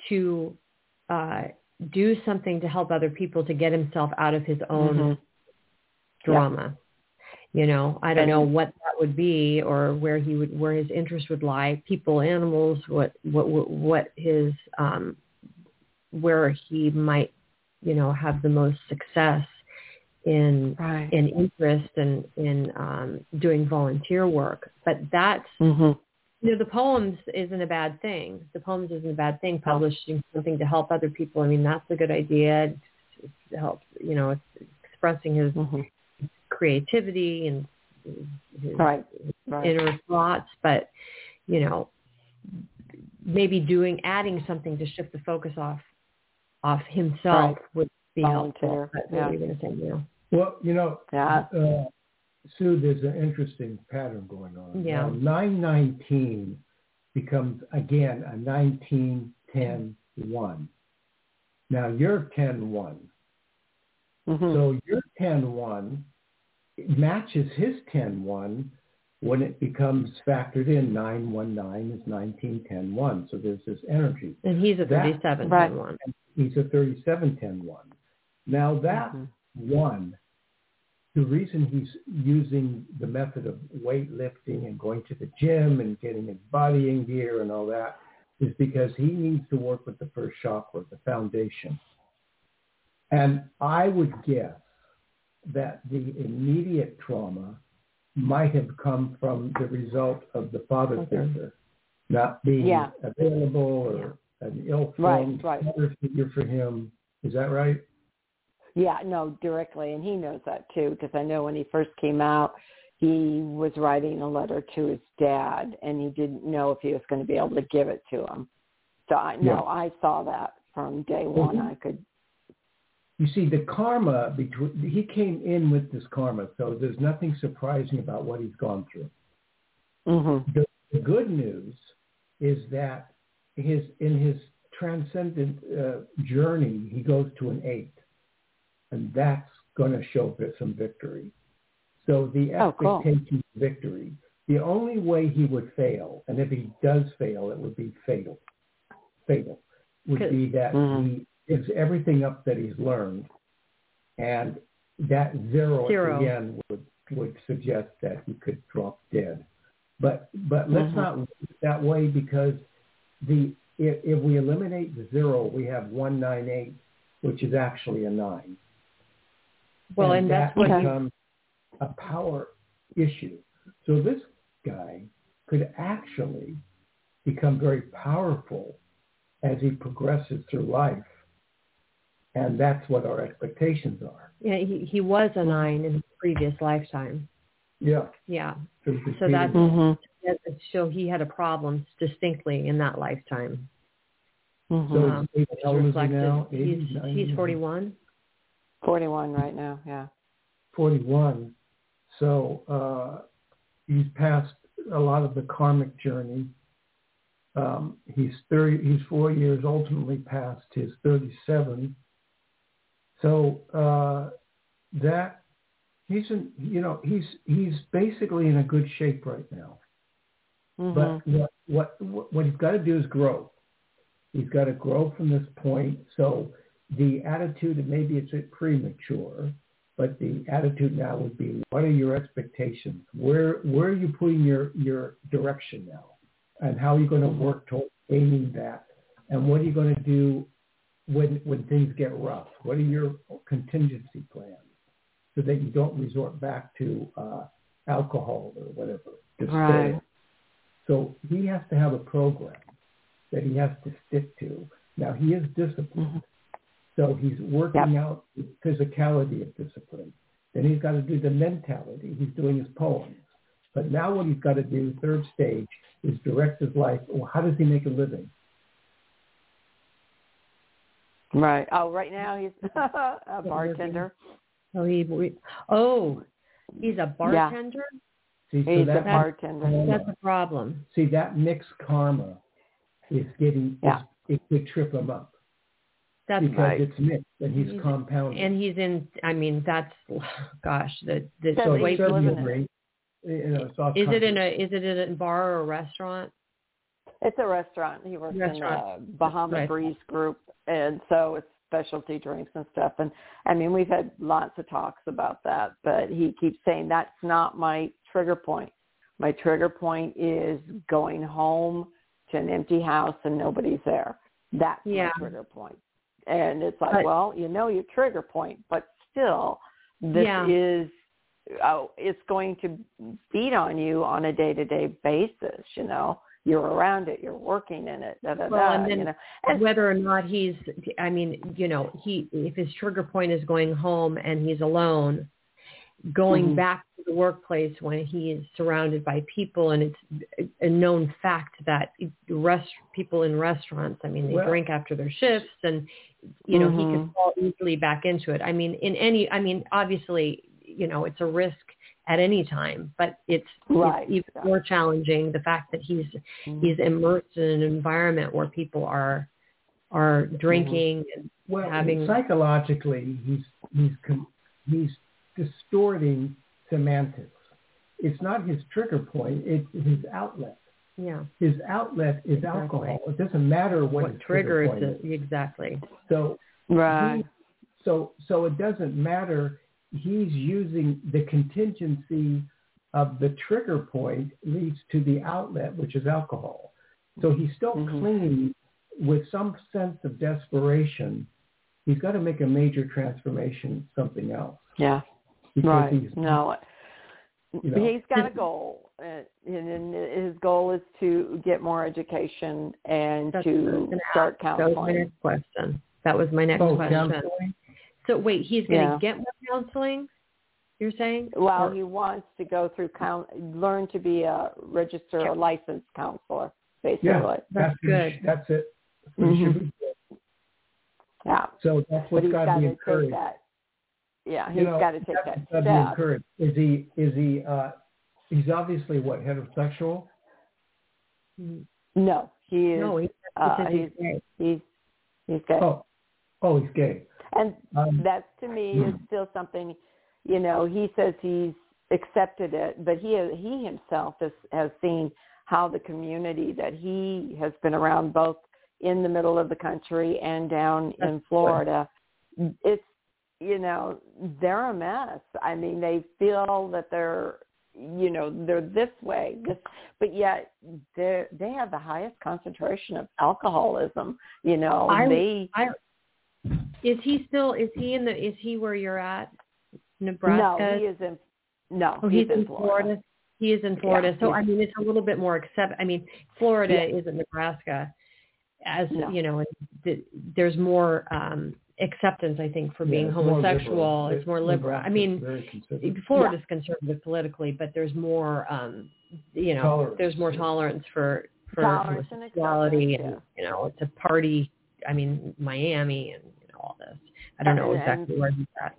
to uh, do something to help other people to get himself out of his own Mhm. drama. You know, I don't know what that would be or where he would, where his interest would lie. People, animals, what, what, what, what his, um, where he might, you know, have the most success in Right. in interest and in um, doing volunteer work. But that's Mhm. You know the poems isn't a bad thing. The poems isn't a bad thing. Publishing something to help other people. I mean that's a good idea. It's, it helps you know it's expressing his Mhm. creativity and his Right. Right. inner thoughts. But you know maybe doing adding something to shift the focus off off himself Right. would be helpful. Volunteer, But what yeah. were you going to say, Neil? Well, you know, Yeah. uh, Sue, there's an interesting pattern going on. Yeah. Now, 919 becomes, again, a 1910-1. Now, you're 10-1. Mhm. So your 10-1 matches his 10-1 when it becomes factored in. 919 is 1910-1. So there's this energy. And he's a That- 37 Right. one. He's a 3710-1. Now that Mhm. one, the reason he's using the method of weightlifting and going to the gym and getting his body in gear and all that is because he needs to work with the first chakra, the foundation. And I would guess that the immediate trauma might have come from the result of the father Okay. figure not being Yeah. available or an ill-formed Right, right. father figure for him. Is that right? Yeah, no, directly, and he knows that too because I know when he first came out, he was writing a letter to his dad, and he didn't know if he was going to be able to give it to him. So I know Yeah. I saw that from day one. I could, You see, the karma between he came in with this karma, so there's nothing surprising about what he's gone through. mm-hmm. The, the good news is that his in his transcendent uh, journey, he goes to an eight, and that's going to show some victory. So the Oh, expectation of victory. The only way he would fail, and if he does fail, it would be fatal. Fatal would be that Mhm. he gives everything up that he's learned, and that zero, Zero. again would would suggest that he could drop dead. But but let's Mhm. not look that way because the if, if we eliminate the zero, we have one nine eight, which is actually a nine. Well, and that's that what Okay. he, becomes a power issue. So this guy could actually become very powerful as he progresses through life. And that's what our expectations are. yeah, he, he was a nine in his previous lifetime. Yeah. Yeah. So, So that's- repeating- Mm-hmm. That- So he had a problem distinctly in that lifetime. Mm-hmm. So Um, he's, how old is he reflected- now? he's, 80, he's 90? 41. Forty-one right now. Yeah. 41. So uh, he's passed a lot of the karmic journey. Um, he's 30. He's four years ultimately past his 37. So uh, that he's in, you know he's he's basically in a good shape right now. Mm-hmm. But what, what what what he's got to do is grow. He's got to grow from this point. So the attitude, and maybe it's a premature, but the attitude now would be, what are your expectations? Where where are you putting your your direction now? and how are you going to work toward gaining that? And what are you going to do when when things get rough? What are your contingency plans so that you don't resort back to uh, alcohol or whatever? Right. So he has to have a program that he has to stick to. Now he is disciplined. So he's working yep. out the physicality of discipline. Then he's got to do the mentality. He's doing his poems. But now what he's got to do, third stage, is direct his life. Well, how does he make a living? Right. Oh, right now he's a bartender. Oh, he. Oh, he's a bartender. Yeah. See, so he's a bartender. That's a problem. See, that mixed karma is getting. Yeah. Is, it could trip him up. That's because right. it's mixed and he's, he's compounding. And he's in. I mean, that's gosh, the the so way people rate. You know, is it in a is it in a bar or a restaurant? It's a restaurant. He works restaurant. in the Bahama right. Breeze group, and so it's specialty drinks and stuff. And I mean, we've had lots of talks about that, but he keeps saying that's not my trigger point. My trigger point is going home to an empty house and nobody's there. That's yeah. my trigger point. And it's like, well, you know your trigger point, but still, this yeah. is oh, it's going to beat on you on a day to day basis. You know, you're around it, you're working in it. Da, da, well, da, and then you know. and whether or not he's, I mean, you know, he if his trigger point is going home and he's alone, going mm-hmm. back to the workplace when he is surrounded by people and it's a known fact that rest people in restaurants i mean they well, drink after their shifts and you know mm-hmm. he can fall easily back into it i mean in any i mean obviously you know it's a risk at any time but it's, right. it's even more challenging the fact that he's mm-hmm. he's immersed in an environment where people are are drinking mm-hmm. and well, having psychologically he's he's he's distorting semantics. It's not his trigger point, it's his outlet. Yeah. His outlet is exactly. alcohol. It doesn't matter what, what trigger, trigger is. Exactly. So right. He, so so it doesn't matter. He's using the contingency of the trigger point leads to the outlet, which is alcohol. So he's still mm-hmm. clinging with some sense of desperation. He's got to make a major transformation, something else. Yeah right. He's, no, you know, he's got a goal, and his goal is to get more education and to start counseling. That was my next question. That was my next oh, question. Counseling? So wait, he's going to yeah. get more counseling? You're saying? Well, or? he wants to go through count, learn to be a registered or licensed counselor, basically. Yeah, that's, that's good. That's it. mm-hmm. Yeah. So that's what's got to be encouraged. That yeah, he's you know, got to take that step. Encouraged. Is he? Is he? Uh, he's obviously what heterosexual. No, he is. No, he's uh, he's, gay. he's he's gay. Oh, oh, he's gay. And um, that to me is hmm. still something. You know, he says he's accepted it, but he he himself has has seen how the community that he has been around, both in the middle of the country and down in Florida, it's you know, they're a mess. I mean, they feel that they're, you know, they're this way, this, but yet they they have the highest concentration of alcoholism. You know, I, they. I, is he still? Is he in the? Is he where you're at, Nebraska? No, he is in. No, oh, he's, he's in Florida. Florida. He is in Florida. Yeah, so I mean, it's a little bit more accept. I mean, Florida yeah. isn't Nebraska, as no. you know. There's more um acceptance, I think, for being yeah, homosexual. It's more liberal. I mean, Florida's yeah. conservative politically, but there's more, um, you know, tolerance. there's more tolerance for for tolerance homosexuality, and, and you know, it's a party. I mean, Miami and you know all this. I don't know and, exactly where he's at,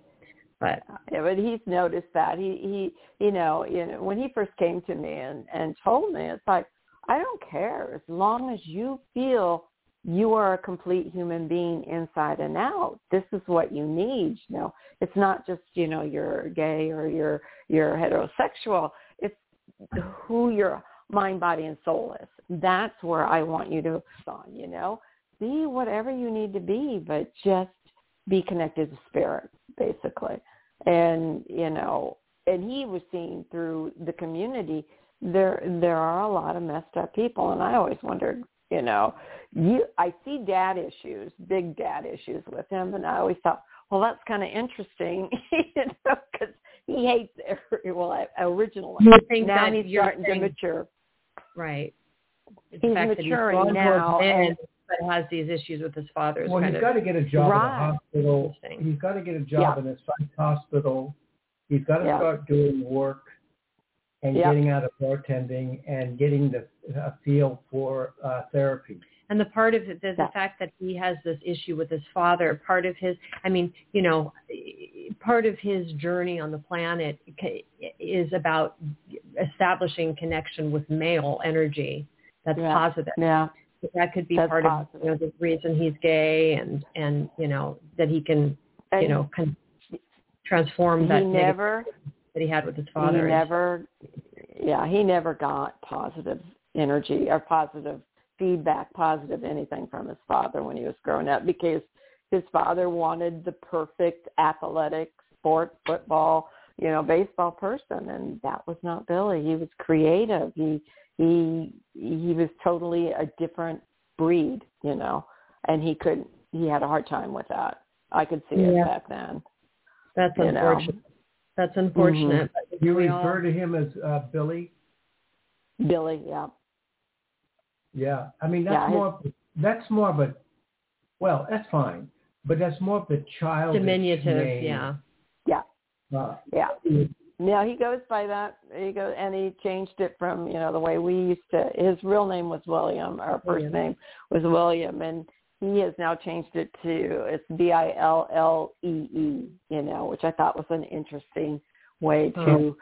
but yeah, but he's noticed that he he you know you know when he first came to me and and told me it's like I don't care as long as you feel you are a complete human being inside and out. This is what you need. You know, it's not just you know you're gay or you're you're heterosexual. It's who your mind, body, and soul is. That's where I want you to on. You know, be whatever you need to be, but just be connected to spirit, basically. And you know, and he was seeing through the community there there are a lot of messed up people, and I always wondered, you know, you I see dad issues, big dad issues with him, and I always thought, well, that's kind of interesting, you know, because he hates every, well originally. now he's starting saying, to mature. Right. It's he's maturing he's now, and but has these issues with his father. Well, he's got to get a job right. in a hospital. He's got to get a job yeah. in a psych hospital. He's got to yeah. start doing work and yeah. getting out of bartending and getting the a feel for uh, therapy. And the part of it, the, the fact that he has this issue with his father, part of his, I mean, you know, part of his journey on the planet is about establishing connection with male energy that's yeah. positive. Yeah. That could be That's part positive. of you know, the reason he's gay and, and, you know, that he can, and you know, kind of transform he that never, that he had with his father. He never, yeah, he never got positive energy or positive feedback, positive anything from his father when he was growing up because his father wanted the perfect athletic sport, football, you know, baseball person and that was not Billy. He was creative. He he he was totally a different breed, you know, and he couldn't he had a hard time with that. I could see it back then. That's you know. unfortunate. That's unfortunate. but You refer all- to him as uh, Billy. Billy, yeah. Yeah, I mean that's Yeah, more. Of, that's more of a. Well, that's fine, but that's more of a child diminutive, name. yeah. Yeah. Uh, Yeah. Yeah, he goes by that. He goes, and he changed it from you know the way we used to. His real name was William. Our first William. name was William, and he has now changed it to it's B I L L E E. You know, which I thought was an interesting way to Oh.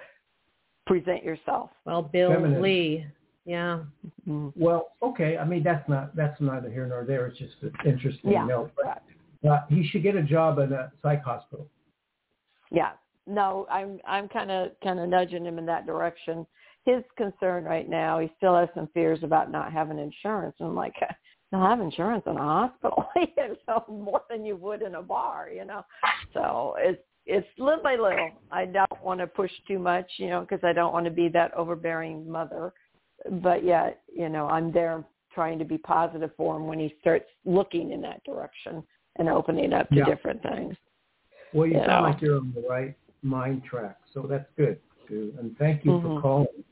present yourself. Well, Bill Feminine. Lee, yeah. Mm. well, okay. I mean that's not that's neither here nor there. It's just an interesting Yeah. note. But uh, he should get a job in a psych hospital. Yeah. No, I'm I'm kind of kind of nudging him in that direction. His concern right now, he still has some fears about not having insurance. And I'm like, you'll have insurance in a hospital, you know, more than you would in a bar, you know. So it's it's little by little. I don't want to push too much, you know, because I don't want to be that overbearing mother. But yet, you know, I'm there trying to be positive for him when he starts looking in that direction and opening up to Yeah. different things. Well, you Yeah. sound like you're on the right mind track, so that's good. Sue. And thank you Mhm. for calling.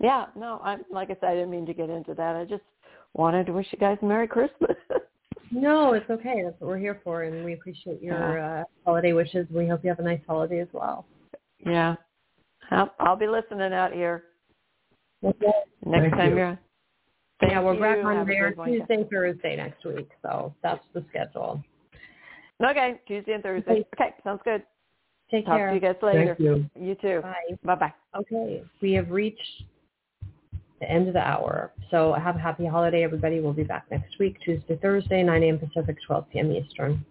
Yeah, no, I'm like I said, I didn't mean to get into that. I just wanted to wish you guys a Merry Christmas. No, it's okay. That's what we're here for, and we appreciate your uh, holiday wishes. We hope you have a nice holiday as well. yeah. I'll, I'll be listening out here Okay. next Thank time you. you're on. Thank yeah, we're back on there good one. Tuesday, Thursday next week, so that's the schedule. Okay, Tuesday and Thursday. Okay. Okay, sounds good. Take Talk care. to you guys later. Thank you. You too. Bye. Bye-bye. Okay, we have reached the end of the hour. So have a happy holiday, everybody. We'll be back next week, Tuesday, Thursday, 9 a.m. Pacific, 12 p.m. Eastern.